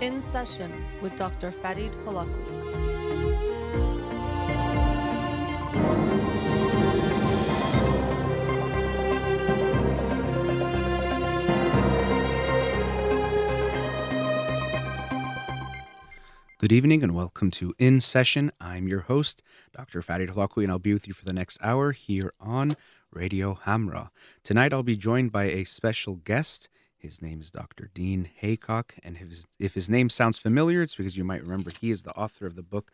In Session with Dr. Farid Holakouee. Good evening and welcome to In Session. I'm your host, Dr. Farid Holakouee, and I'll be with you for the next hour here on Radio Hamra. Tonight I'll be joined by a special guest. His name is Dr. Dean Haycock, and his, if his name sounds familiar, it's because you might remember he is the author of the book,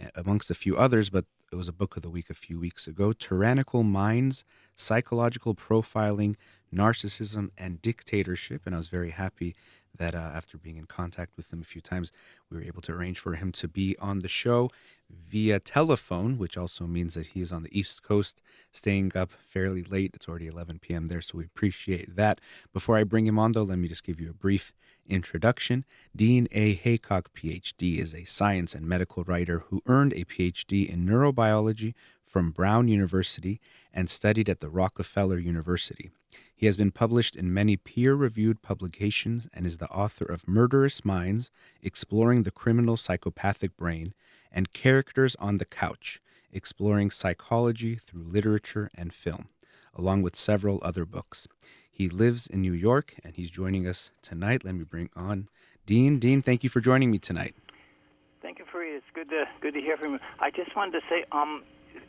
uh, amongst a few others, but it was a book of the week a few weeks ago Tyrannical Minds, Psychological Profiling, Narcissism, and Dictatorship. And I was very happy that uh, after being in contact with him a few times, we were able to arrange for him to be on the show via telephone, which also means that he is on the East Coast, staying up fairly late. It's already 11 p.m. there, so we appreciate that. Before I bring him on, though, let me just give you a brief introduction. Dean A. Haycock, PhD, is a science and medical writer who earned a PhD in neurobiology from Brown University and studied at the Rockefeller University. He has been published in many peer reviewed publications and is the author of Murderous Minds Exploring the Criminal Psychopathic Brain and Characters on the Couch Exploring Psychology Through Literature and Film, along with several other books. He lives in New York and he's joining us tonight. Let me bring on Dean. Dean, thank you for joining me tonight. Thank you, Farid. It's good to good to hear from you. I just wanted to say, um,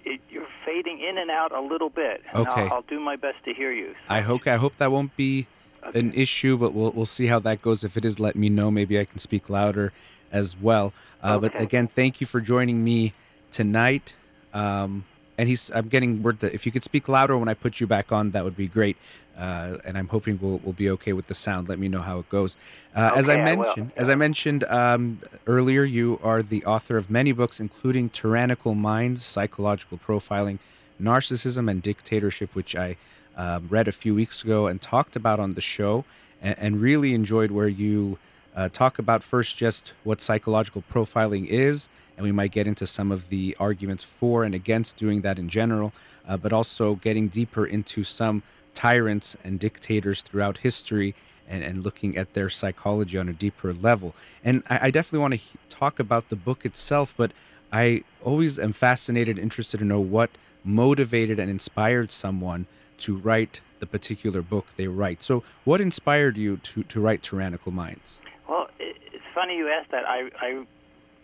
it, you're fading in and out a little bit. Okay. I'll, I'll do my best to hear you. I hope I hope that won't be an issue, but we'll we'll see how that goes. If it is, let me know. Maybe I can speak louder as well. Uh, But again, thank you for joining me tonight. Um, and he's I'm getting word that if you could speak louder when I put you back on, that would be great. Uh, and I'm hoping we'll we'll be okay with the sound. Let me know how it goes. Uh, as I Okay, I mentioned, as I mentioned um, earlier, you are the author of many books, including Tyrannical Minds, Psychological Profiling, Narcissism, and Dictatorship, which I um, read a few weeks ago and talked about on the show, and, and really enjoyed where you uh, talk about first just what psychological profiling is, and we might get into some of the arguments for and against doing that in general, uh, but also getting deeper into some tyrants and dictators throughout history and, and looking at their psychology on a deeper level. And I, I definitely want to he- talk about the book itself, but I always am fascinated, interested to know what motivated and inspired someone to write the particular book they write. So, what inspired you to, to write Tyrannical Minds? Well, it's funny you asked that. I, I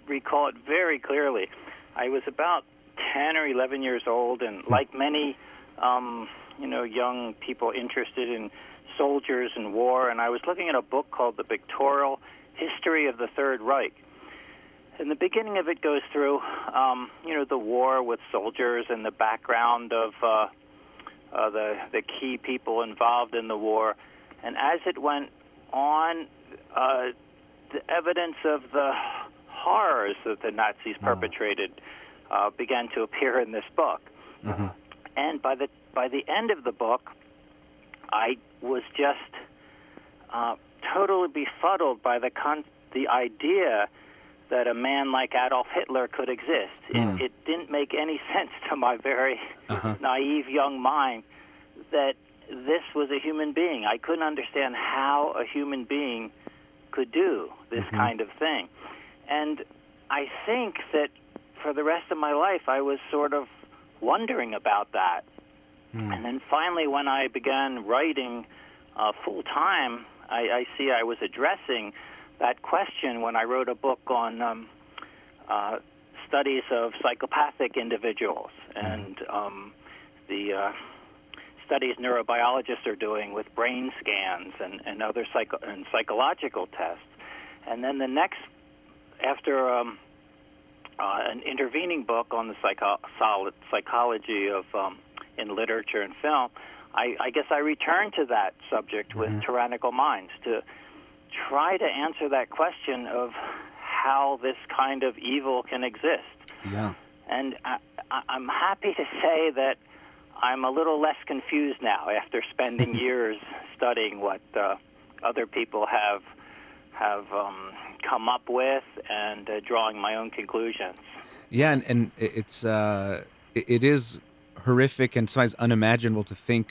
recall it very clearly. I was about 10 or 11 years old, and like many, um, you know, young people interested in soldiers and war, and I was looking at a book called The Pictorial History of the Third Reich. And the beginning of it goes through, um, you know, the war with soldiers and the background of uh, uh, the the key people involved in the war. And as it went on, uh, the evidence of the horrors that the Nazis perpetrated uh, began to appear in this book. And by the by the end of the book, I was just uh, totally befuddled by the con- the idea that a man like Adolf Hitler could exist. Mm. It, it didn't make any sense to my very Uh-huh. naive young mind that this was a human being. I couldn't understand how a human being could do this Mhm. kind of thing. And I think that for the rest of my life, I was sort of wondering about that. Mm. And then finally, when I began writing uh, full time, I, I see I was addressing that question when I wrote a book on um, uh, studies of psychopathic individuals and um, the uh, studies neurobiologists are doing with brain scans and, and other psycho- and psychological tests. And then the next, after um, uh, an intervening book on the psycho- solid psychology of um, in literature and film, I, I guess I return to that subject with Tyrannical Minds to try to answer that question of how this kind of evil can exist. Yeah. And I, I'm happy to say that I'm a little less confused now after spending years studying what uh, other people have have um, come up with and uh, drawing my own conclusions. Yeah, and, and it's uh, it is horrific and sometimes unimaginable to think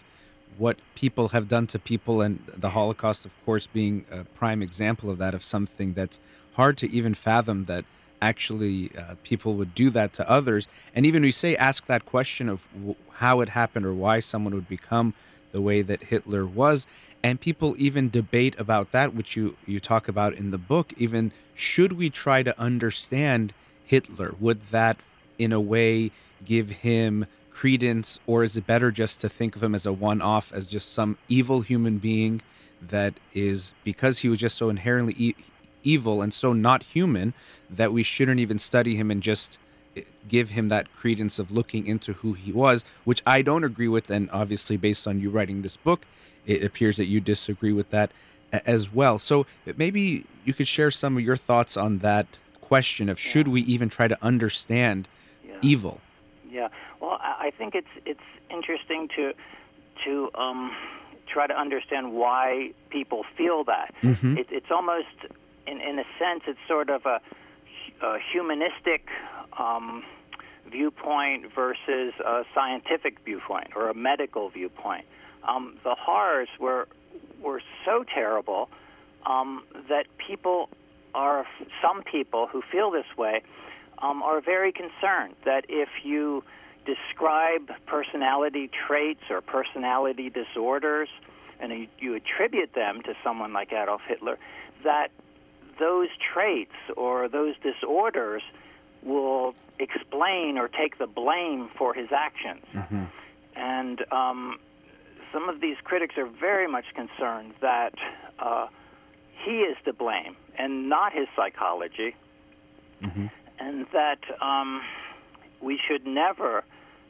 what people have done to people, and the Holocaust, of course, being a prime example of that, of something that's hard to even fathom that actually uh, people would do that to others. And even we say ask that question of w- how it happened or why someone would become the way that Hitler was. And people even debate about that, which you, you talk about in the book. Even should we try to understand Hitler? Would that, in a way, give him credence, or is it better just to think of him as a one off, as just some evil human being that is, because he was just so inherently e- evil and so not human, that we shouldn't even study him and just eh, give him that credence of looking into who he was, which I don't agree with. And obviously, based on you writing this book, it appears that you disagree with that as well. So maybe you could share some of your thoughts on that question of should we even try to understand Yeah. evil? I think it's it's interesting to to um, try to understand why people feel that. Mhm. It, it's almost, in in a sense, it's sort of a, a humanistic um, viewpoint versus a scientific viewpoint or a medical viewpoint. Um, the horrors were were so terrible um, that people are some people who feel this way um, are very concerned that if you describe personality traits or personality disorders and you, you attribute them to someone like Adolf Hitler, that those traits or those disorders will explain or take the blame for his actions. And um, some of these critics are very much concerned that uh, he is to blame and not his psychology, and that um, we should never,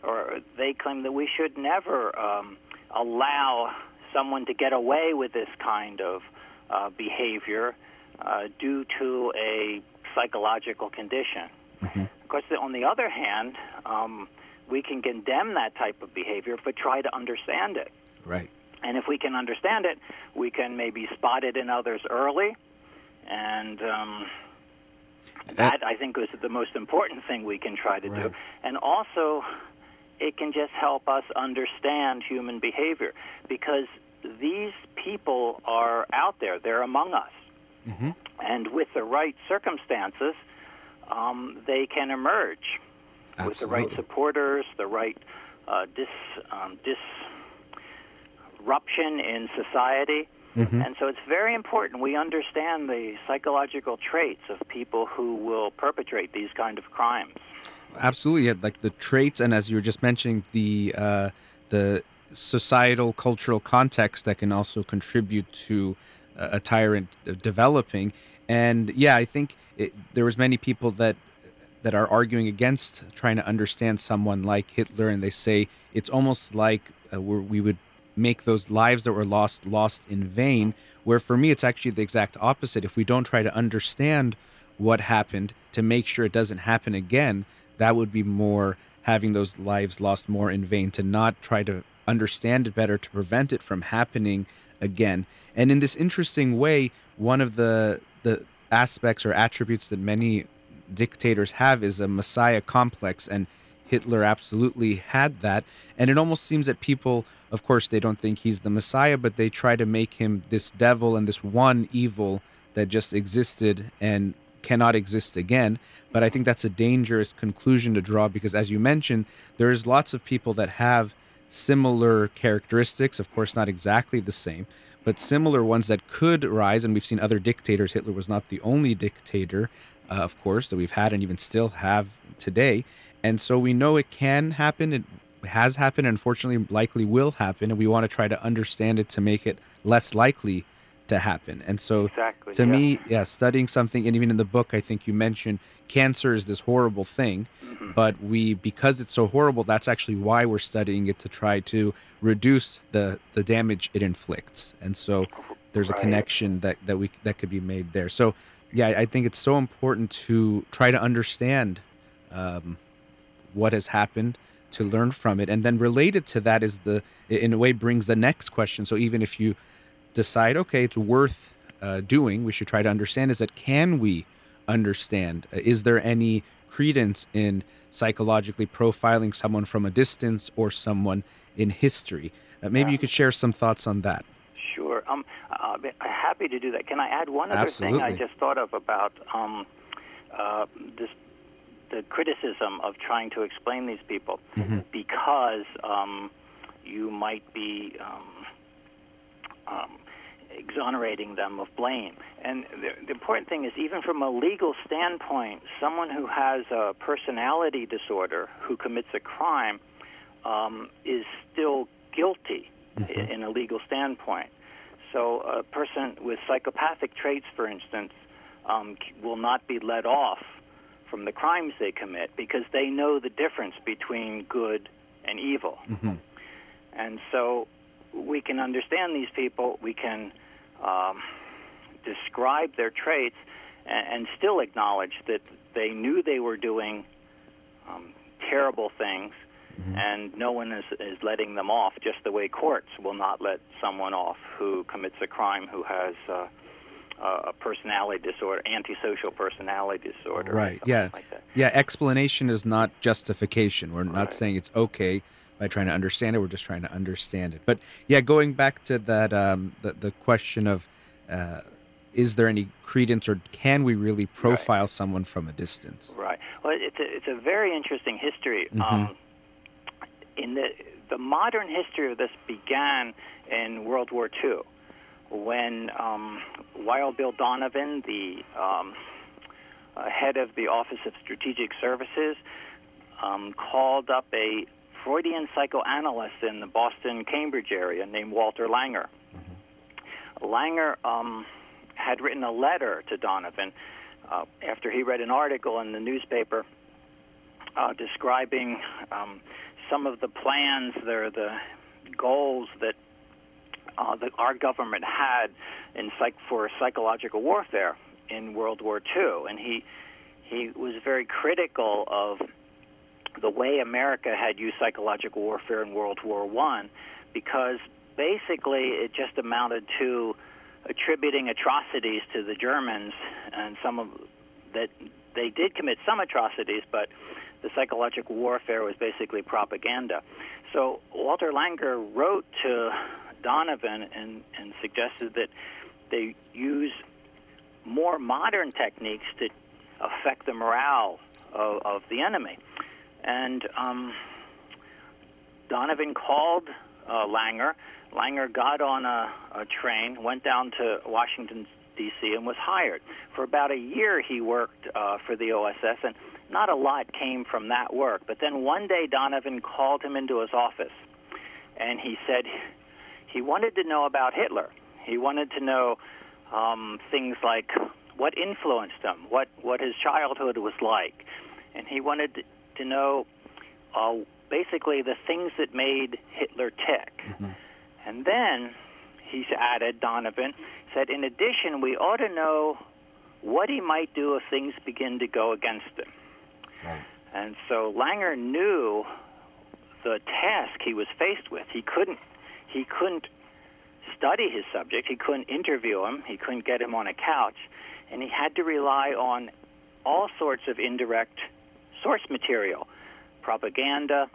or they claim that we should never um, allow someone to get away with this kind of uh, behavior uh, due to a psychological condition. Of course, on the other hand, um, we can condemn that type of behavior, but try to understand it. Right. And if we can understand it, we can maybe spot it in others early. And um, that, I think, is the most important thing we can try to Right. do. And also, it can just help us understand human behavior because these people are out there, they're among us. hmm And with the right circumstances, um, they can emerge with the right supporters, the right uh, dis, um, disruption in society. Mhm. And so it's very important we understand the psychological traits of people who will perpetrate these kind of crimes. Absolutely, like the traits, and as you were just mentioning, the uh, the societal cultural context that can also contribute to a a tyrant uh, developing. And yeah, I think it, there was many people that that are arguing against trying to understand someone like Hitler, and they say it's almost like uh, we would make those lives that were lost lost in vain. Where for me, it's actually the exact opposite. If we don't try to understand what happened to make sure it doesn't happen again, that would be more having those lives lost more in vain. To not try to understand it better to prevent it from happening again. And in this interesting way, one of the the aspects or attributes that many dictators have is a messiah complex and Hitler absolutely had that and it almost seems that people of course they don't think he's the messiah but they try to make him this devil and this one evil that just existed and cannot exist again but i think that's a dangerous conclusion to draw because as you mentioned there's lots of people that have similar characteristics of course not exactly the same but similar ones that could rise and we've seen other dictators. Hitler was not the only dictator uh, of course that we've had and even still have today. And so we know it can happen. It has happened and unfortunately likely will happen and we want to try to understand it to make it less likely to happen and so Exactly. to yeah. me yeah studying something and even in the book i think you mentioned cancer is this horrible thing Mm-hmm. but we because it's so horrible that's actually why we're studying it to try to reduce the the damage it inflicts and so there's a connection that that we that could be made there so yeah i think it's so important to try to understand um, what has happened to learn from it and then related to that is the in a way brings the next question so even if you decide okay it's worth uh, doing we should try to understand is that can we understand Uh, is there any credence in psychologically profiling someone from a distance or someone in history Uh, maybe Yeah. you could share some thoughts on that. Sure. Um, be- happy to do that. Can I add one other thing I just thought of about um, uh, this the criticism of trying to explain these people Mm-hmm. because um, you might be um, um, exonerating them of blame. And the, the important thing is, even from a legal standpoint, someone who has a personality disorder who commits a crime um, is still guilty i- in a legal standpoint. So, a person with psychopathic traits, for instance, um, will not be let off from the crimes they commit because they know the difference between good and evil. And so we can understand these people, we can um, describe their traits, and, and still acknowledge that they knew they were doing um, terrible things, and no one is, is letting them off, just the way courts will not let someone off who commits a crime who has. Uh, a personality disorder, antisocial personality disorder, Right. Yeah. like. Yeah. Explanation is not justification. We're not saying it's okay by trying to understand it. We're just trying to understand it. But yeah, going back to that, um, the the question of, uh, is there any credence or can we really profile someone from a distance? Right. Well, it's a, it's a very interesting history. Mm-hmm. Um, in the the modern history of this began in World War II, when um, Wild Bill Donovan, the um, uh, head of the Office of Strategic Services, um, called up a Freudian psychoanalyst in the Boston Cambridge area named Walter Langer. Langer um, had written a letter to Donovan uh, after he read an article in the newspaper uh, describing um, some of the plans, there the goals that uh, that our government had in psych for psychological warfare in World War II, and he he was very critical of the way America had used psychological warfare in World War One, because basically it just amounted to attributing atrocities to the Germans, and some of that they did commit some atrocities, but the psychological warfare was basically propaganda. So Walter Langer wrote to Donovan and, and suggested that they use more modern techniques to affect the morale of, of the enemy. And um, Donovan called uh, Langer. Langer got on a, a train, went down to Washington, D.C., and was hired. For about a year, he worked uh, for the OSS, and not a lot came from that work. But then one day, Donovan called him into his office, and he said he wanted to know about Hitler. He wanted to know um, things like what influenced him, what, what his childhood was like, and he wanted to, know uh, basically the things that made Hitler tick. And then he added, Donovan said, in addition, we ought to know what he might do if things begin to go against him. And so Langer knew the task he was faced with. He couldn't he couldn't study his subject. He couldn't interview him. He couldn't get him on a couch, and he had to rely on all sorts of indirect source material, propaganda,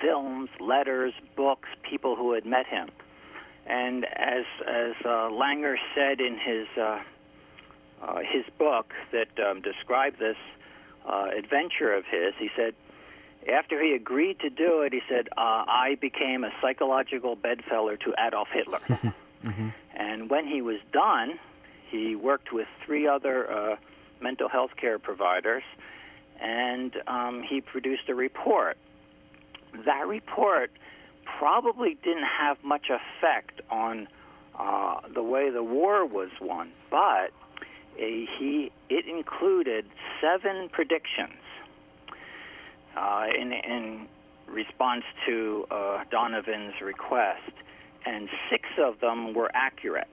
films, letters, books, people who had met him. And as as uh, Langer said in his uh, uh, his book that um, described this uh, adventure of his, he said, after he agreed to do it, he said, uh, I became a psychological bedfellow to Adolf Hitler. And when he was done, he worked with three other uh, mental health care providers, and um, he produced a report. That report probably didn't have much effect on uh, the way the war was won, but a, he it included seven predictions uh, in, in response to uh, Donovan's request, and six of them were accurate.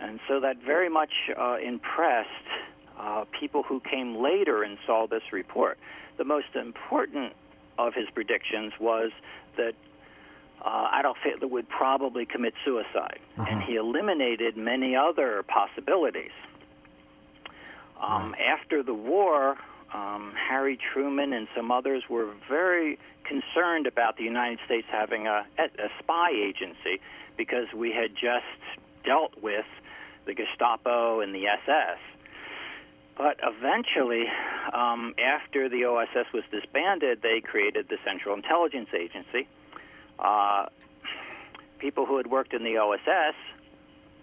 And so that very much uh, impressed uh, people who came later and saw this report. The most important of his predictions was that uh, Adolf Hitler would probably commit suicide, and he eliminated many other possibilities. Um, After the war, um, Harry Truman and some others were very concerned about the United States having a, a spy agency because we had just dealt with the Gestapo and the SS. But eventually, um, after the OSS was disbanded, they created the Central Intelligence Agency. Uh, people who had worked in the OSS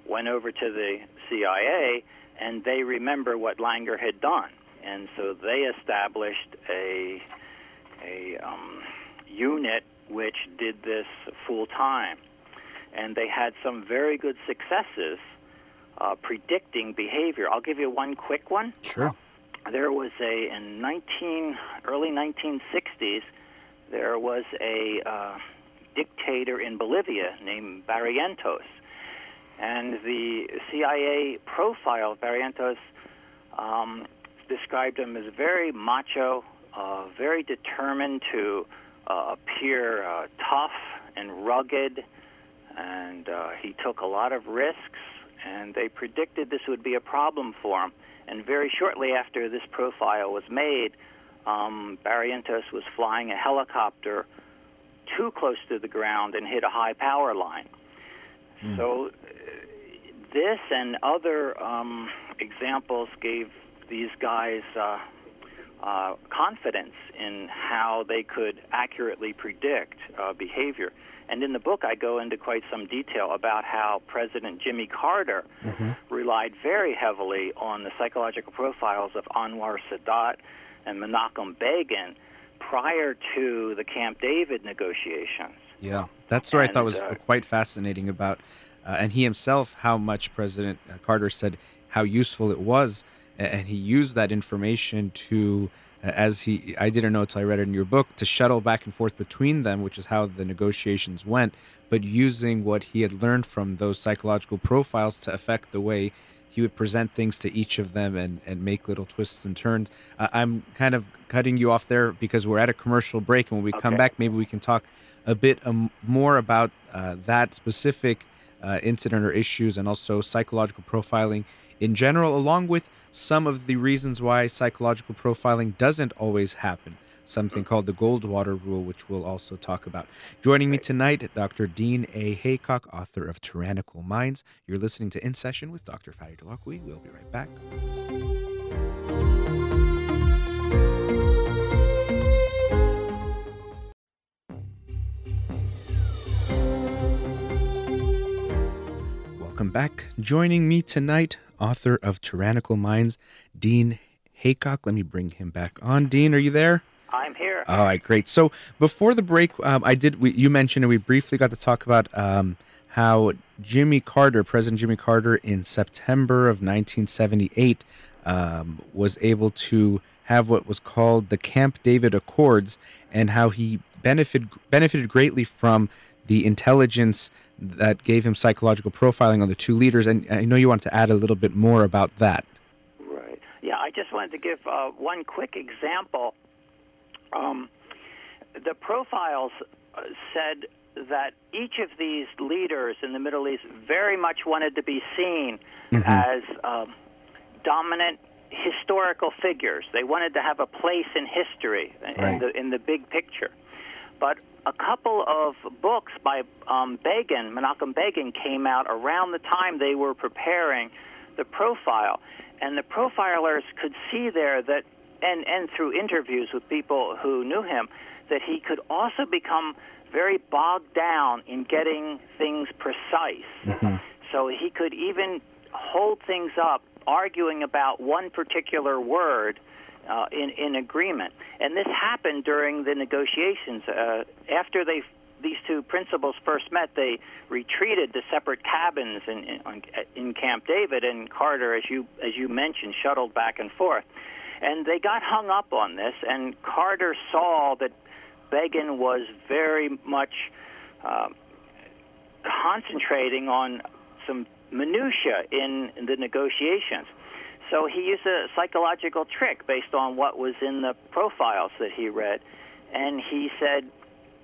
went over to the CIA, and they remember what Langer had done, and so they established a a um, unit which did this full time, and they had some very good successes uh, predicting behavior. I'll give you one quick one. Sure. There was a in 19 early 1960s. There was a uh, dictator in Bolivia named Barrientos, and the CIA profile of Barrientos um, described him as very macho, uh, very determined to uh, appear uh, tough and rugged, and uh, he took a lot of risks and they predicted this would be a problem for him. And very shortly after this profile was made, um, Barrientos was flying a helicopter too close to the ground and hit a high power line. Mm. So, uh, this and other um, examples gave these guys uh, uh, confidence in how they could accurately predict uh, behavior. And in the book, I go into quite some detail about how President Jimmy Carter mm-hmm. relied very heavily on the psychological profiles of Anwar Sadat and Menachem Begin prior to the Camp David negotiations. Yeah, that's what and, I thought was uh, quite fascinating about, uh, and he himself, how much President uh, Carter said how useful it was, and he used that information to as he I didn't know until I read it in your book to shuttle back and forth between them, which is how the negotiations went, but using what he had learned from those psychological profiles to affect the way he would present things to each of them and, and make little twists and turns. Uh, I'm kind of cutting you off there because we're at a commercial break, and when we okay. come back, maybe we can talk a bit um, more about uh, that specific uh, incident or issues and also psychological profiling in general, along with some of the reasons why psychological profiling doesn't always happen, something called the Goldwater Rule, which we'll also talk about. Joining me tonight, Dr. Dean A. Haycock, author of Tyrannical Minds. You're listening to In Session with Dr. Fadi Holakouee. We'll be right back. Welcome back. Joining me tonight, author of Tyrannical Minds, Dean Haycock. Let me bring him back on. Dean, are you there? I'm here. All right, great. So before the break, um, I did. We, you mentioned, and we briefly got to talk about um, how Jimmy Carter, President Jimmy Carter, in September of 1978, um, was able to have what was called the Camp David Accords, and how he benefited benefited greatly from the intelligence that gave him psychological profiling on the two leaders. And I know you want to add a little bit more about that. Right. Yeah, I just wanted to give uh, one quick example. Um, the profiles uh, said that each of these leaders in the Middle East very much wanted to be seen mm-hmm. as um, dominant historical figures. They wanted to have a place in history right. in the in the big picture. But a couple of books by um, Begin, Menachem Begin, came out around the time they were preparing the profile, and the profilers could see there that, and and through interviews with people who knew him, that he could also become very bogged down in getting things precise. Mm-hmm. So he could even hold things up, arguing about one particular word uh, in, in agreement. And this happened during the negotiations. Uh, after they these two principals first met, they retreated to separate cabins in, in, in Camp David, and Carter, as you as you mentioned, shuttled back and forth. And they got hung up on this, and Carter saw that Begin was very much uh, concentrating on some minutia in, in the negotiations. So he used a psychological trick based on what was in the profiles that he read. And he said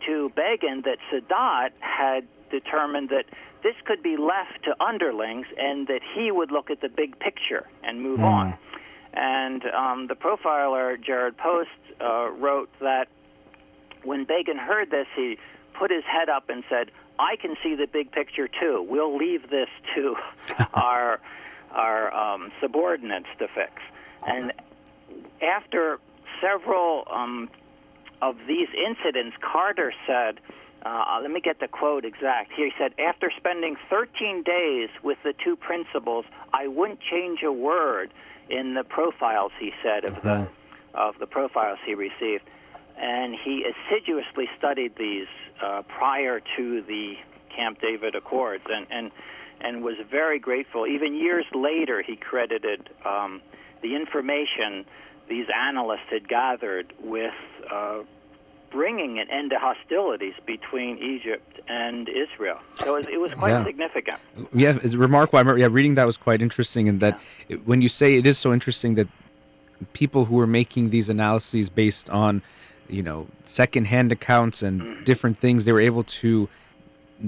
to Begin that Sadat had determined that this could be left to underlings and that he would look at the big picture and move mm. on. And um, the profiler, Jerrold Post, uh, wrote that when Begin heard this, he put his head up and said, I can see the big picture too. We'll leave this to our, our um, subordinates to fix. And after several um, of these incidents, Carter said, uh, let me get the quote exact. He said, After spending 13 days with the two principals, I wouldn't change a word in the profiles, he said, of, the, Mhm. of the profiles he received. And he assiduously studied these uh, prior to the Camp David Accords and, and, and was very grateful. Even years later, he credited um, the information these analysts had gathered with uh, bringing an end to hostilities between Egypt and Israel. So it was, it was quite Yeah. significant. Yeah, it's remarkable. I remember, yeah, reading that was quite interesting, and that it, when you say it is so interesting that people who were making these analyses based on, you know, secondhand accounts and Mm-hmm. different things, they were able to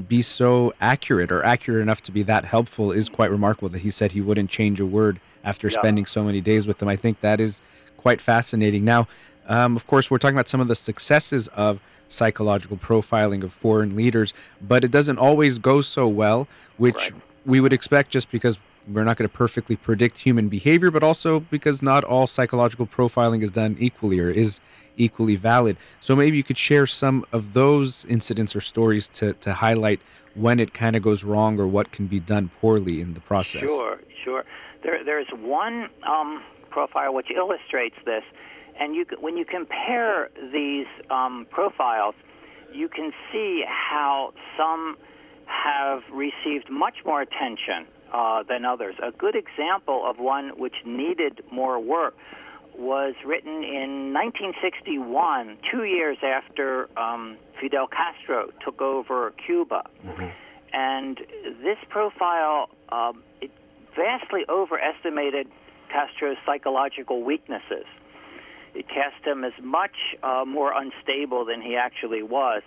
be so accurate or accurate enough to be that helpful is quite remarkable. That he said he wouldn't change a word after Yeah. spending so many days with them. I think that is quite fascinating. Now, um, of course, we're talking about some of the successes of psychological profiling of foreign leaders, but it doesn't always go so well, which Right. we would expect just because we're not going to perfectly predict human behavior, but also because not all psychological profiling is done equally or is equally valid. So maybe you could share some of those incidents or stories to, to highlight when it kind of goes wrong or what can be done poorly in the process. Sure, sure. There, there's one um, profile which illustrates this, and you, when you compare these um, profiles, you can see how some have received much more attention uh, than others. A good example of one which needed more work was written in 1961, two years after um, Fidel Castro took over Cuba. And this profile um, it vastly overestimated Castro's psychological weaknesses. It cast him as much uh, more unstable than he actually was.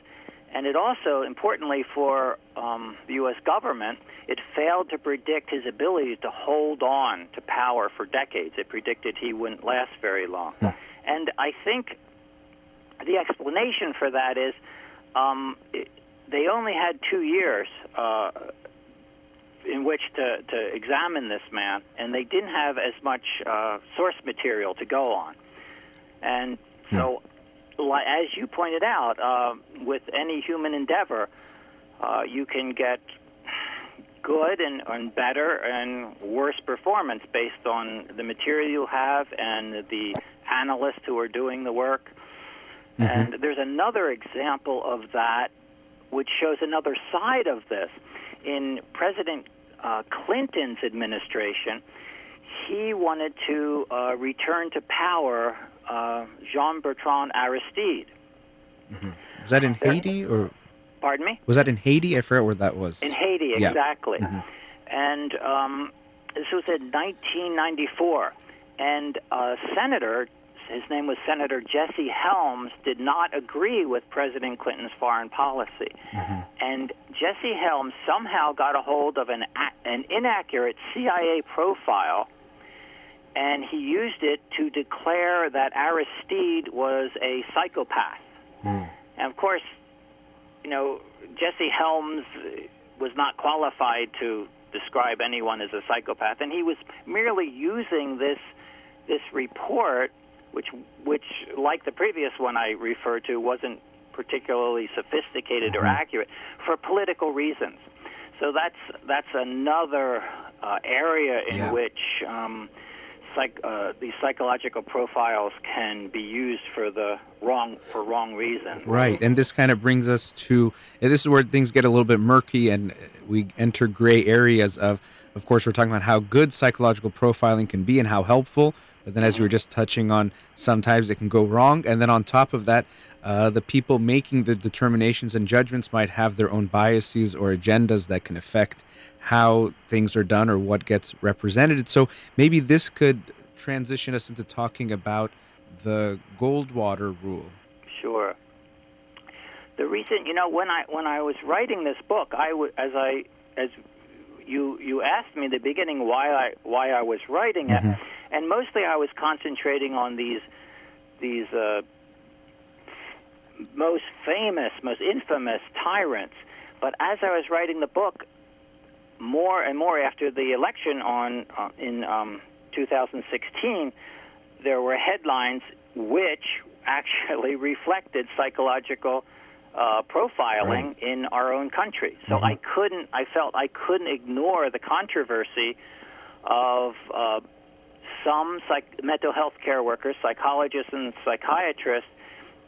And it also, importantly for um, the U.S. government, it failed to predict his ability to hold on to power for decades. It predicted he wouldn't last very long. And I think the explanation for that is um, it, they only had two years uh, in which to, to examine this man, and they didn't have as much uh, source material to go on. And so, li- as you pointed out, uh, with any human endeavor, uh, you can get good and, and better and worse performance based on the material you have and the analysts who are doing the work. And there's another example of that which shows another side of this. In President uh, Clinton's administration, he wanted to uh, return to power uh, Jean Bertrand Aristide. Was that in Haiti or Pardon me? was that in Haiti? I forgot where that was. In Haiti, Yeah. exactly. Mhm. And um, this was in 1994. And a senator, his name was Senator Jesse Helms, did not agree with President Clinton's foreign policy. And Jesse Helms somehow got a hold of an, an inaccurate CIA profile. And he used it to declare that Aristide was a psychopath. And of course, you know, Jesse Helms was not qualified to describe anyone as a psychopath, and he was merely using this this report, which which like the previous one I referred to wasn't particularly sophisticated or accurate for political reasons. So that's that's another uh, area in Yeah. which um, psych, uh, these psychological profiles can be used for the wrong for wrong reasons. Right, and this kind of brings us to this is where things get a little bit murky, and we enter gray areas of. Of course, we're talking about how good psychological profiling can be and how helpful. But then, as you were just touching on, sometimes it can go wrong. And then on top of that, uh, the people making the determinations and judgments might have their own biases or agendas that can affect how things are done or what gets represented. So maybe this could transition us into talking about the Goldwater rule. Sure. The reason, you know, when I when I was writing this book, I w- as I as you you asked me in the beginning why I why I was writing it, and mostly I was concentrating on these these uh, most famous, most infamous tyrants. But as I was writing the book, more and more after the election on uh, in um, 2016, there were headlines which actually reflected psychological uh, profiling right. in our own country. So mm-hmm. I couldn't, I felt I couldn't ignore the controversy of uh, some psych- mental health care workers, psychologists, and psychiatrists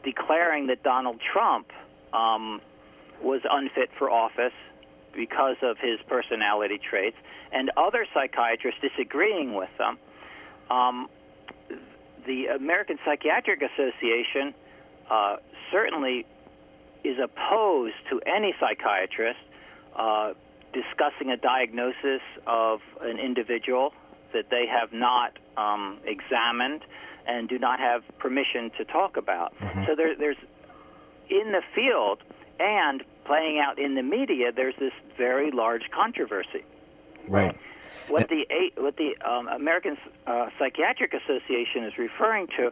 declaring that Donald Trump um, was unfit for office because of his personality traits, and other psychiatrists disagreeing with them. Um, the American Psychiatric Association uh, certainly is opposed to any psychiatrist uh, discussing a diagnosis of an individual that they have not um, examined and do not have permission to talk about. Mm-hmm. So there, there's in the field and playing out in the media, there's this very large controversy. Right. What the what the um, American uh, Psychiatric Association is referring to,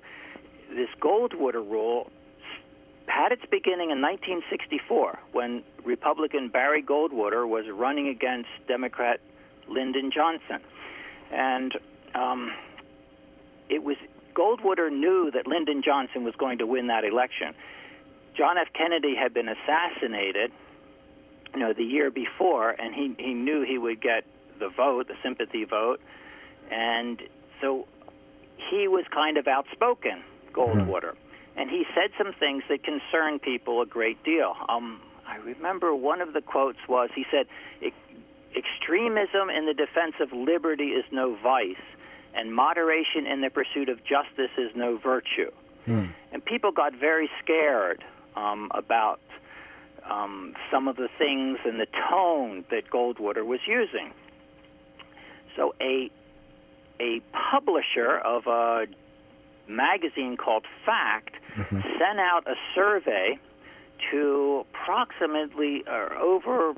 this Goldwater rule, had its beginning in 1964 when Republican Barry Goldwater was running against Democrat Lyndon Johnson, and um, it was Goldwater knew that Lyndon Johnson was going to win that election. John F. Kennedy had been assassinated, you know, the year before, and he he knew he would get the vote, the sympathy vote, and so he was kind of outspoken, Goldwater, mm-hmm. and he said some things that concerned people a great deal. Um, I remember one of the quotes was he said, "Extremism in the defense of liberty is no vice." and moderation in the pursuit of justice is no virtue. Hmm. And people got very scared um, about um, some of the things and the tone that Goldwater was using. So a a publisher of a magazine called Fact mm-hmm. sent out a survey to approximately uh, over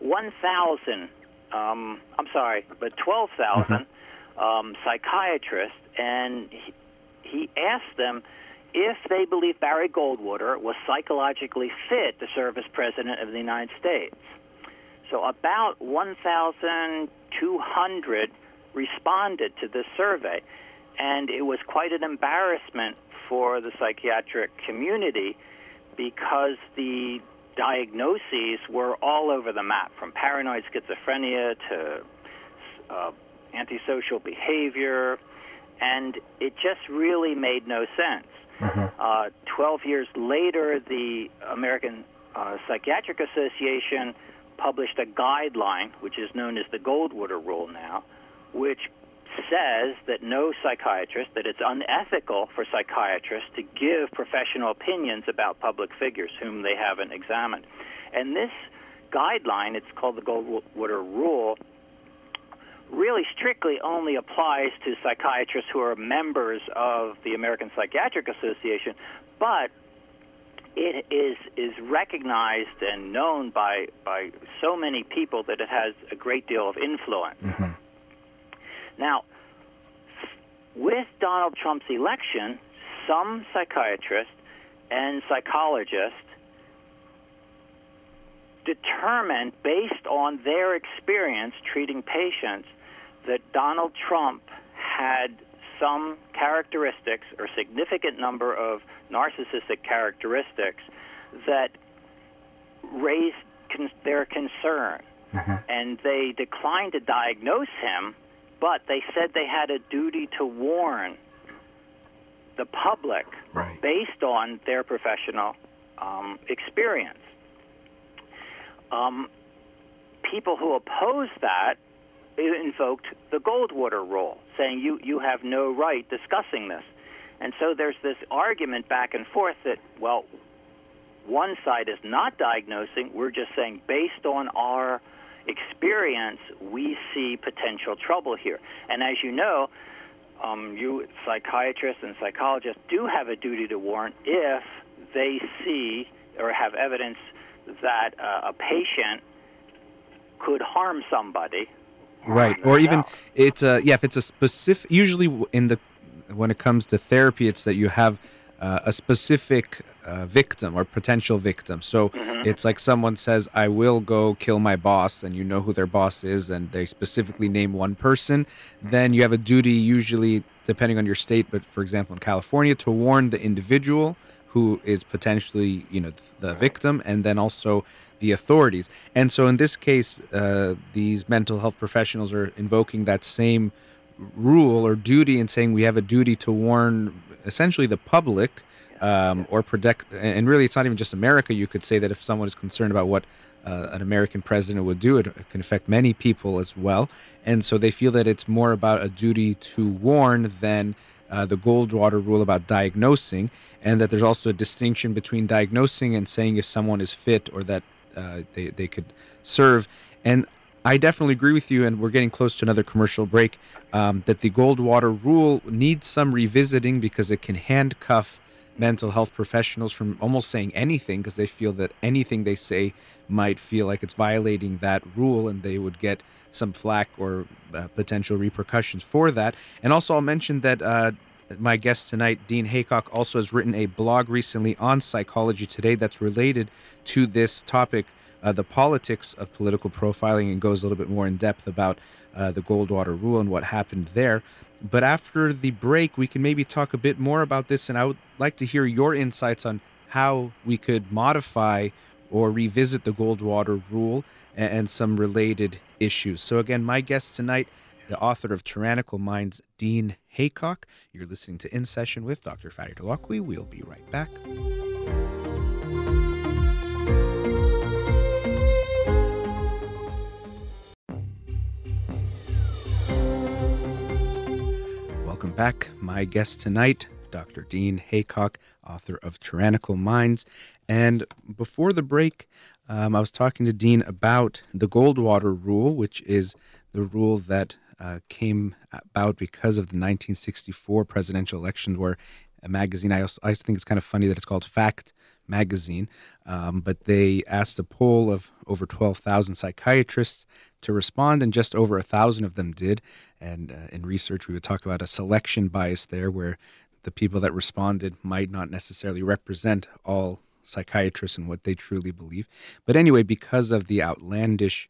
1,000. Um, I'm sorry, but 12,000 mm-hmm. um, psychiatrists, and he, he asked them if they believe Barry Goldwater was psychologically fit to serve as president of the United States. So about 1,200 responded to this survey, and it was quite an embarrassment for the psychiatric community because the diagnoses were all over the map, from paranoid schizophrenia to uh, antisocial behavior, and it just really made no sense. Mm-hmm. Uh, Twelve years later, the American uh, Psychiatric Association published a guideline, which is known as the Goldwater Rule now, which says that no psychiatrist, that it's unethical for psychiatrists to give professional opinions about public figures whom they haven't examined. And this guideline, it's called the Goldwater Rule, really strictly only applies to psychiatrists who are members of the American Psychiatric Association, but it is is recognized and known by by so many people that it has a great deal of influence. Mm-hmm. Now, with Donald Trump's election, some psychiatrists and psychologists determined, based on their experience treating patients, that Donald Trump had some characteristics or significant number of narcissistic characteristics that raised con- their concern. Mm-hmm. And they declined to diagnose him, but they said they had a duty to warn the public right. based on their professional um, experience. Um, people who oppose that invoked the Goldwater rule, saying you, you have no right discussing this. And so there's this argument back and forth that, well, one side is not diagnosing, we're just saying based on our experience, we see potential trouble here. And as you know, um, you psychiatrists and psychologists do have a duty to warn if they see or have evidence that uh, a patient could harm somebody Right, or even it's a yeah. If it's a specific, usually in the when it comes to therapy, it's that you have uh, a specific uh, victim or potential victim. So Mm-hmm. it's like someone says, "I will go kill my boss," and you know who their boss is, and they specifically name one person. Then you have a duty, usually depending on your state, but for example in California, to warn the individual who is potentially you know the victim, and then also the authorities. And so in this case, uh, these mental health professionals are invoking that same rule or duty and saying we have a duty to warn essentially the public um, or protect. And really, it's not even just America. You could say that if someone is concerned about what uh, an American president would do, it, it can affect many people as well. And so they feel that it's more about a duty to warn than uh, the Goldwater rule about diagnosing, and that there's also a distinction between diagnosing and saying if someone is fit or that uh, they, they could serve. And I definitely agree with you, and we're getting close to another commercial break, um, that the Goldwater rule needs some revisiting because it can handcuff mental health professionals from almost saying anything because they feel that anything they say might feel like it's violating that rule and they would get some flack or uh, potential repercussions for that. And also, I'll mention that uh, my guest tonight, Dean Haycock, also has written a blog recently on Psychology Today that's related to this topic, uh, the politics of political profiling, and goes a little bit more in depth about uh, the Goldwater Rule and what happened there. But after the break, we can maybe talk a bit more about this, and I would like to hear your insights on how we could modify or revisit the Goldwater Rule and, some related issues. So, again, my guest tonight, the author of Tyrannical Minds, Dean Haycock. You're listening to In Session with Dr. Fatty Holakouee. We'll be right back. Back. My guest tonight, Dr. Dean Haycock, author of Tyrannical Minds. And before the break, um, I was talking to Dean about the Goldwater Rule, which is the rule that uh, came about because of the 1964 presidential election, where a magazine, I, also, I think it's kind of funny that it's called Fact Magazine, um, but they asked a poll of over 12,000 psychiatrists to respond, and just over a thousand of them did. And uh, in research, we would talk about a selection bias there, where the people that responded might not necessarily represent all psychiatrists and what they truly believe. But anyway, because of the outlandish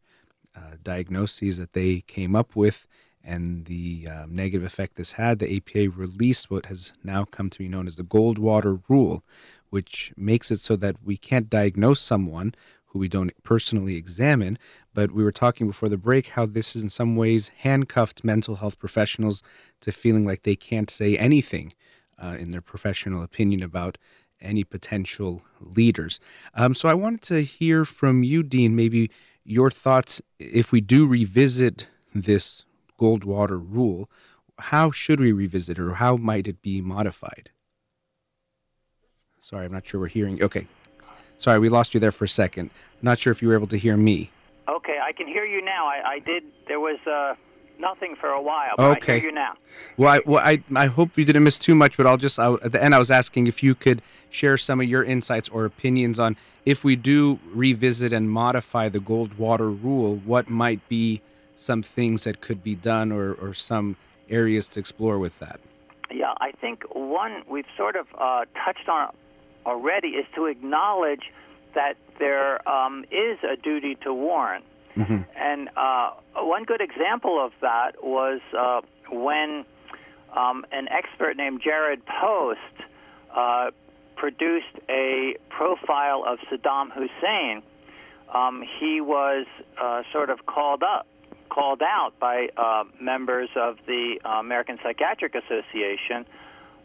uh, diagnoses that they came up with and the um, negative effect this had, the APA released what has now come to be known as the Goldwater Rule, which makes it so that we can't diagnose someone who we don't personally examine. But we were talking before the break how this is in some ways handcuffed mental health professionals to feeling like they can't say anything uh, in their professional opinion about any potential leaders. Um, so I wanted to hear from you, Dean, maybe your thoughts if we do revisit this Goldwater rule. How should we revisit it, or how might it be modified? Sorry, I'm not sure we're hearing. Okay, sorry, we lost you there for a second. Not sure if you were able to hear me. Okay, I can hear you now. I, I did. There was uh, nothing for a while, but I Okay. hear you now. Well, I, well, I, I hope you didn't miss too much, but I'll just, I, at the end, I was asking if you could share some of your insights or opinions on if we do revisit and modify the Goldwater rule, what might be some things that could be done or, or some areas to explore with that. Yeah, I think one we've sort of uh, touched on already is to acknowledge that there um, is a duty to warn. And uh, one good example of that was uh, when um, an expert named Jerrold Post uh, produced a profile of Saddam Hussein. Um, he was uh, sort of called up, called out by uh, members of the uh, American Psychiatric Association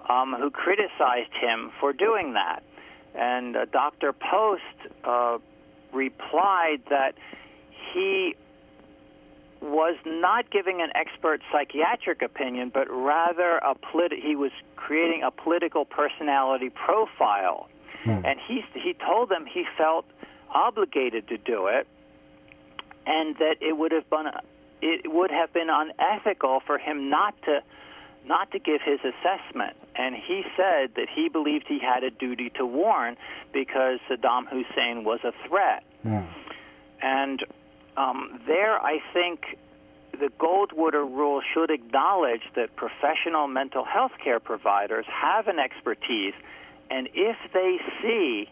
um, who criticized him for doing that. And uh, Dr. Post uh, replied that he was not giving an expert psychiatric opinion, but rather a polit- he was creating a political personality profile. And he he told them he felt obligated to do it, and that it would have been it would have been unethical for him not to not to give his assessment. And he said that he believed he had a duty to warn because Saddam Hussein was a threat. And um, there, I think the Goldwater rule should acknowledge that professional mental health care providers have an expertise, and if they see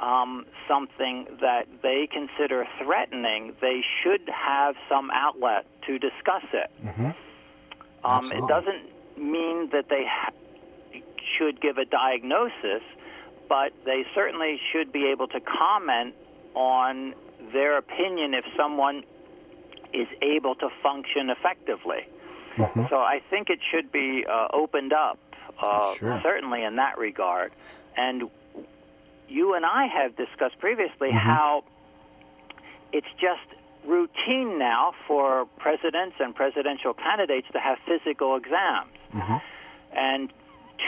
um, something that they consider threatening, they should have some outlet to discuss it. Mm-hmm. Um, it doesn't mean that they ha- should give a diagnosis, but they certainly should be able to comment on their opinion if someone is able to function effectively. Mhm. So I think it should be uh, opened up, uh, Sure. certainly in that regard. And you and I have discussed previously Mhm. how it's just routine now for presidents and presidential candidates to have physical exams Mhm. and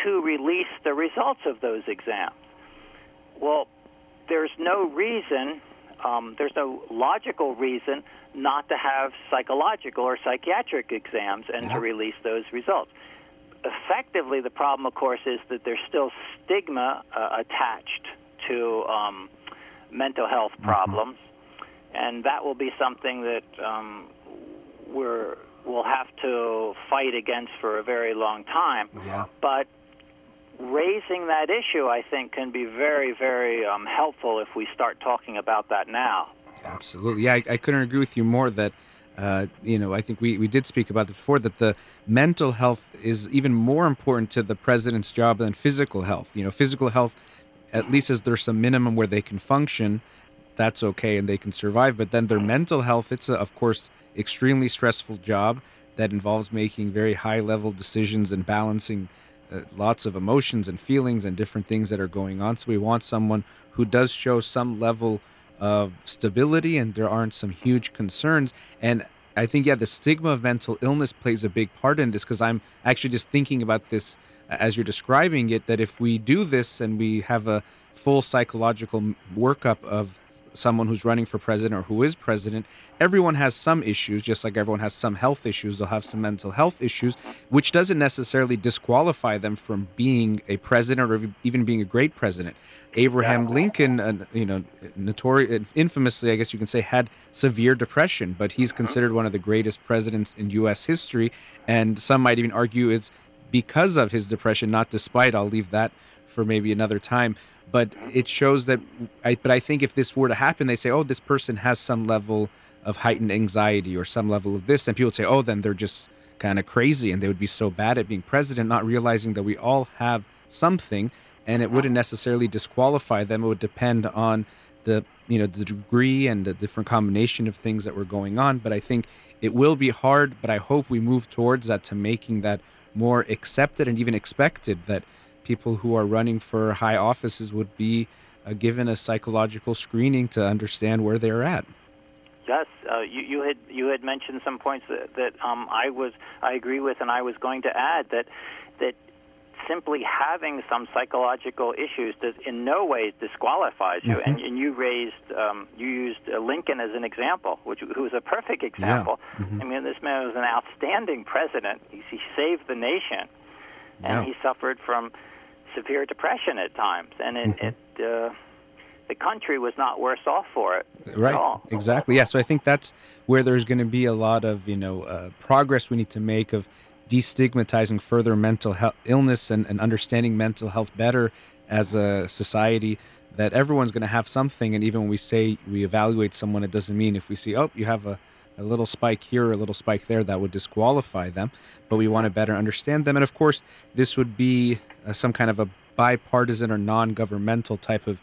to release the results of those exams. Well, there's no reason, um, there's no logical reason not to have psychological or psychiatric exams and Yeah. to release those results. Effectively, the problem, of course, is that there's still stigma uh, attached to um, mental health problems, and that will be something that um, we're we'll have to fight against for a very long time. Yeah. But raising that issue, I think, can be very, very um, helpful if we start talking about that now. Absolutely. Yeah, I, I couldn't agree with you more that, uh, you know, I think we, we did speak about this before that the mental health is even more important to the president's job than physical health. You know, physical health, at least as there's some minimum where they can function, that's okay and they can survive. But then their mental health, it's, a, of course, extremely stressful job that involves making very high level decisions and balancing uh, lots of emotions and feelings and different things that are going on. So we want someone who does show some level of stability and there aren't some huge concerns. And I think, yeah, the stigma of mental illness plays a big part in this because I'm actually just thinking about this as you're describing it that if we do this and we have a full psychological workup of someone who's running for president or who is president, everyone has some issues, just like everyone has some health issues. They'll have some mental health issues, which doesn't necessarily disqualify them from being a president or even being a great president. Abraham Lincoln, uh, you know, notorious, infamously, I guess you can say, had severe depression, but he's considered one of the greatest presidents in U.S. history. And some might even argue it's because of his depression, not despite. I'll leave that for maybe another time. But it shows that. I, but I think if this were to happen, they say, "Oh, this person has some level of heightened anxiety or some level of this," and people would say, "Oh, then they're just kind of crazy," and they would be so bad at being president, not realizing that we all have something, and it wouldn't necessarily disqualify them. It would depend on the you know the degree and the different combination of things that were going on. But I think it will be hard. But I hope we move towards that to making that more accepted and even expected that people who are running for high offices would be uh, given a psychological screening to understand where they're at. Yes, uh, you, you had you had mentioned some points that, that um, I was I agree with, and I was going to add that that simply having some psychological issues does in no way disqualifies you. Mhm. And, and you raised um, you used uh, Lincoln as an example, which who was a perfect example. Mhm. I mean, this man was an outstanding president. He, he saved the nation, and Yeah. he suffered from severe depression at times, and it. Mhm. it uh, the country was not worse off for it Right. at all. Exactly. Yeah. So I think that's where there's going to be a lot of you know uh, progress we need to make of destigmatizing further mental health illness and, and understanding mental health better as a society. That everyone's going to have something, and even when we say we evaluate someone, it doesn't mean if we see oh you have a a little spike here or a little spike there that would disqualify them but we want to better understand them. And of course this would be uh, some kind of a bipartisan or non-governmental type of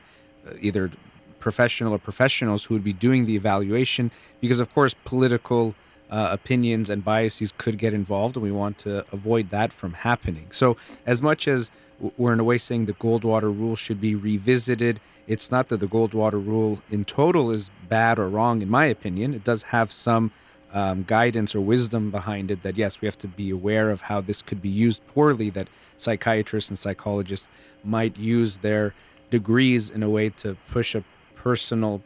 uh, either professional or professionals who would be doing the evaluation because of course political uh, opinions and biases could get involved and we want to avoid that from happening. So as much as we're in a way saying the goldwater rule should be revisited it's not that the goldwater rule in total is bad or wrong in my opinion it does have some um, guidance or wisdom behind it that yes we have to be aware of how this could be used poorly that psychiatrists and psychologists might use their degrees in a way to push a personal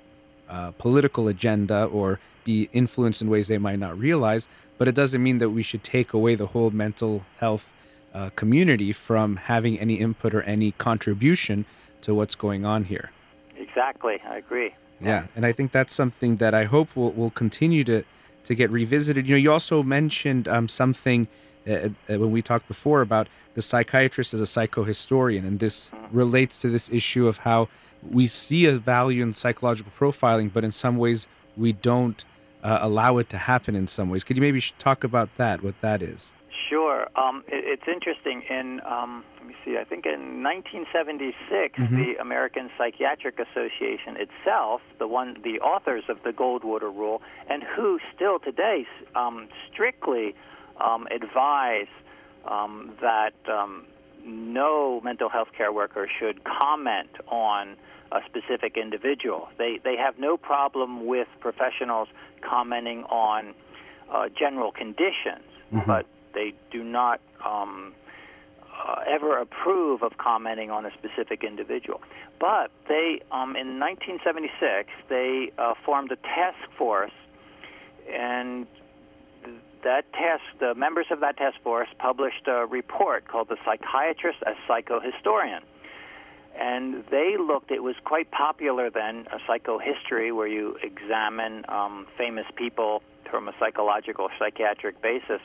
uh, political agenda or be influenced in ways they might not realize. But it doesn't mean that we should take away the whole mental health uh, community from having any input or any contribution to what's going on here. Exactly, I agree. Yeah, and I think that's something that I hope will will continue to to get revisited. You know, you also mentioned um, something uh, uh, when we talked before about the psychiatrist as a psychohistorian, and this relates to this issue of how we see a value in psychological profiling, but in some ways we don't uh, allow it to happen. In some ways, could you maybe talk about that? What that is? Sure. Um, it, it's interesting. In um, let me see. I think in 1976, Mhm. the American Psychiatric Association itself, the one, the authors of the Goldwater Rule, and who still today um, strictly um, advise um, that um, no mental health care worker should comment on a specific individual. They they have no problem with professionals commenting on uh, general conditions, Mhm. but they do not um, uh, ever approve of commenting on a specific individual. But they, um, in 1976, they uh, formed a task force, and that task, the members of that task force published a report called "The Psychiatrist as Psychohistorian." And they looked, it was quite popular then, a psychohistory where you examine um, famous people from a psychological, or psychiatric basis.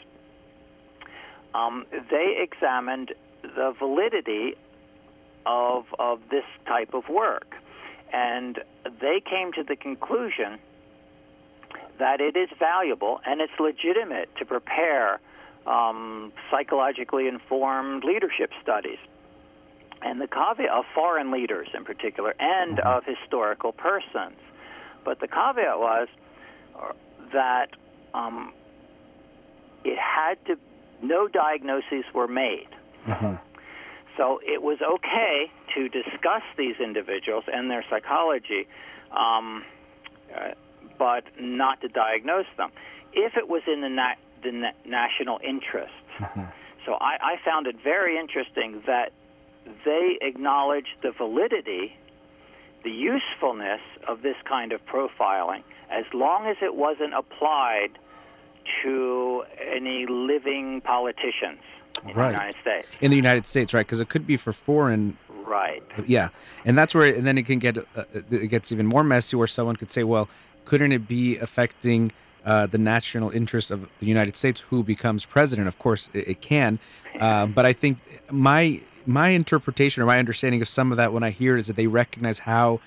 Um, they examined the validity of, of this type of work. And they came to the conclusion that it is valuable and it's legitimate to prepare um, psychologically informed leadership studies and the caveat of foreign leaders in particular, and of historical persons. But the caveat was uh, that um, it had to, no diagnoses were made. Mhm. So it was okay to discuss these individuals and their psychology, um, uh, but not to diagnose them if it was in the, na- the na- national interest. So I, I found it very interesting that they acknowledged the validity, the usefulness of this kind of profiling, as long as it wasn't applied to any living politicians in Right. the United States. In the United States, right? Because it could be for foreign Right. yeah and that's where and then it can get uh, it gets even more messy where someone could say well couldn't it be affecting uh, the national interest of the united states who becomes president of course it, it can uh, but i think my my interpretation or my understanding of some of that when i hear it is that they recognize how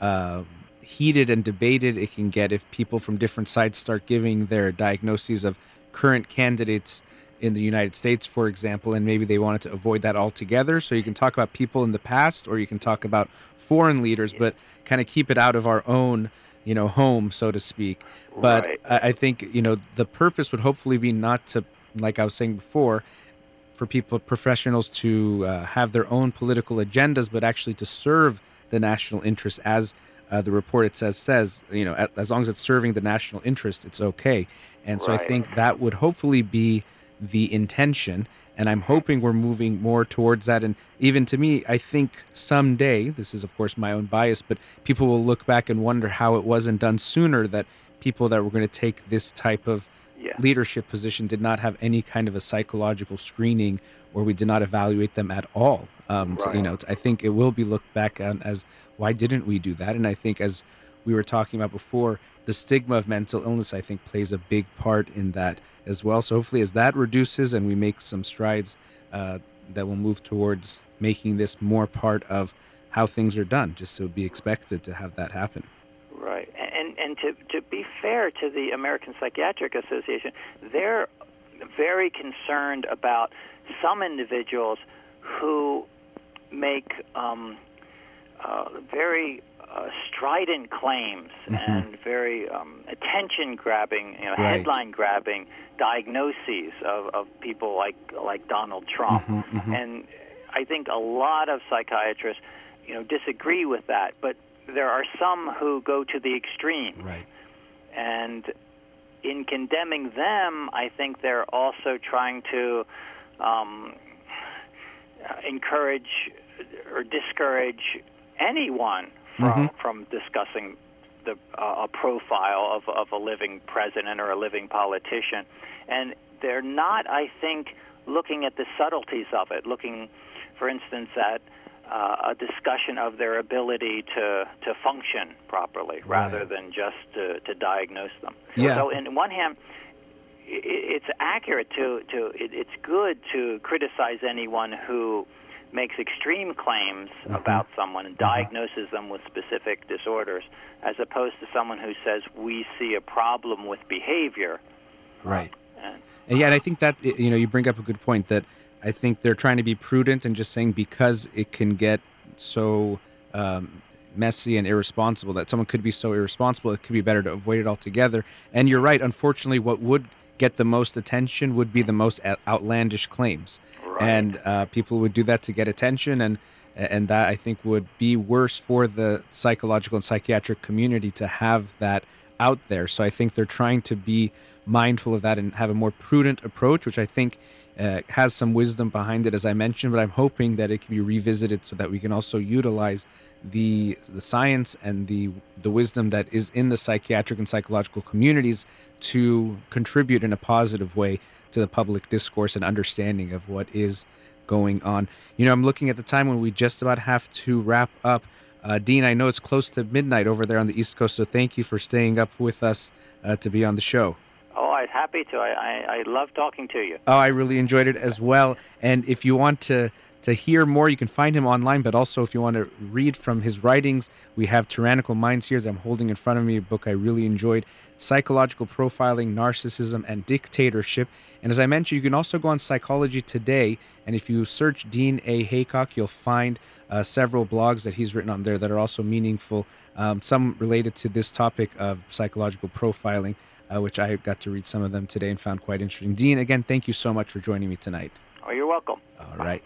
uh, heated and debated it can get if people from different sides start giving their diagnoses of current candidates in the United States, for example, and maybe they wanted to avoid that altogether. So you can talk about people in the past, or you can talk about foreign leaders, but kind of keep it out of our own, you know, home, so to speak. But Right. I, I think you know the purpose would hopefully be not to, like I was saying before, for people professionals to uh, have their own political agendas, but actually to serve the national interest as. Uh, the report it says says you know as long as it's serving the national interest it's okay. And so i think that would hopefully be the intention and i'm hoping we're moving more towards that. And even to me i think someday this is of course my own bias but people will look back and wonder how it wasn't done sooner that people that were going to take this type of Yeah. leadership position did not have any kind of a psychological screening or we did not evaluate them at all. Um, so, you Right. know i think it will be looked back on as why didn't we do that? And i think as we were talking about before the stigma of mental illness i think plays a big part in that as well. So hopefully as that reduces and we make some strides uh, that will move towards making this more part of how things are done just so be expected to have that happen. Right, and and to to be fair to the American Psychiatric Association, they're very concerned about some individuals who make um, uh, very uh, strident claims Mhm. and very um, attention grabbing, you know, Right. headline grabbing diagnoses of, of people like like Donald Trump. Mhm, mhm. And I think a lot of psychiatrists, you know, disagree with that. But there are some who go to the extreme, right and in condemning them, I think they're also trying to um, encourage or discourage anyone from Mhm. from discussing the uh, a profile of of a living president or a living politician, and they're not, I think, looking at the subtleties of it. Looking, for instance, at uh, a discussion of their ability to, to function properly rather Right. than just to, to diagnose them. Yeah. So, in one hand, it's accurate to, to it's good to criticize anyone who makes extreme claims Mm-hmm. about someone and diagnoses them with specific disorders, as opposed to someone who says we see a problem with behavior. Right. And, And yeah, and I think that you know you bring up a good point that I think they're trying to be prudent and just saying because it can get so um, messy and irresponsible that someone could be so irresponsible, it could be better to avoid it altogether. And you're right. Unfortunately, what would get the most attention would be the most outlandish claims, Right. and uh, people would do that to get attention and. And that I think would be worse for the psychological and psychiatric community to have that out there. So I think they're trying to be mindful of that and have a more prudent approach, which I think uh, has some wisdom behind it, as I mentioned. But I'm hoping that it can be revisited so that we can also utilize the the science and the the wisdom that is in the psychiatric and psychological communities to contribute in a positive way to the public discourse and understanding of what is going on. You know, I'm looking at the time when we just about have to wrap up. Uh, Dean, I know it's close to midnight over there on the East Coast, so thank you for staying up with us uh, to be on the show. Oh, I'm happy to. I, I, I love talking to you. Oh, I really enjoyed it as well. And if you want to to hear more, you can find him online. But also, if you want to read from his writings, we have Tyrannical Minds here that I'm holding in front of me, a book I really enjoyed. Psychological Profiling, Narcissism, and Dictatorship. And as I mentioned, you can also go on Psychology Today. And if you search Dean A. Haycock, you'll find uh, several blogs that he's written on there that are also meaningful, um, some related to this topic of psychological profiling, uh, which I got to read some of them today and found quite interesting. Dean, again, thank you so much for joining me tonight. Oh, you're welcome. All right.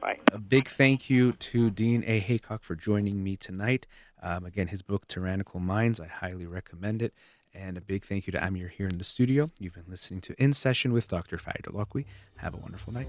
Bye. A big thank you to Dean A. Haycock for joining me tonight. Um, again, his book, Tyrannical Minds, I highly recommend it. And a big thank you to Amir here in the studio. You've been listening to In Session with Dr. Fadi Holakouee. Have a wonderful night.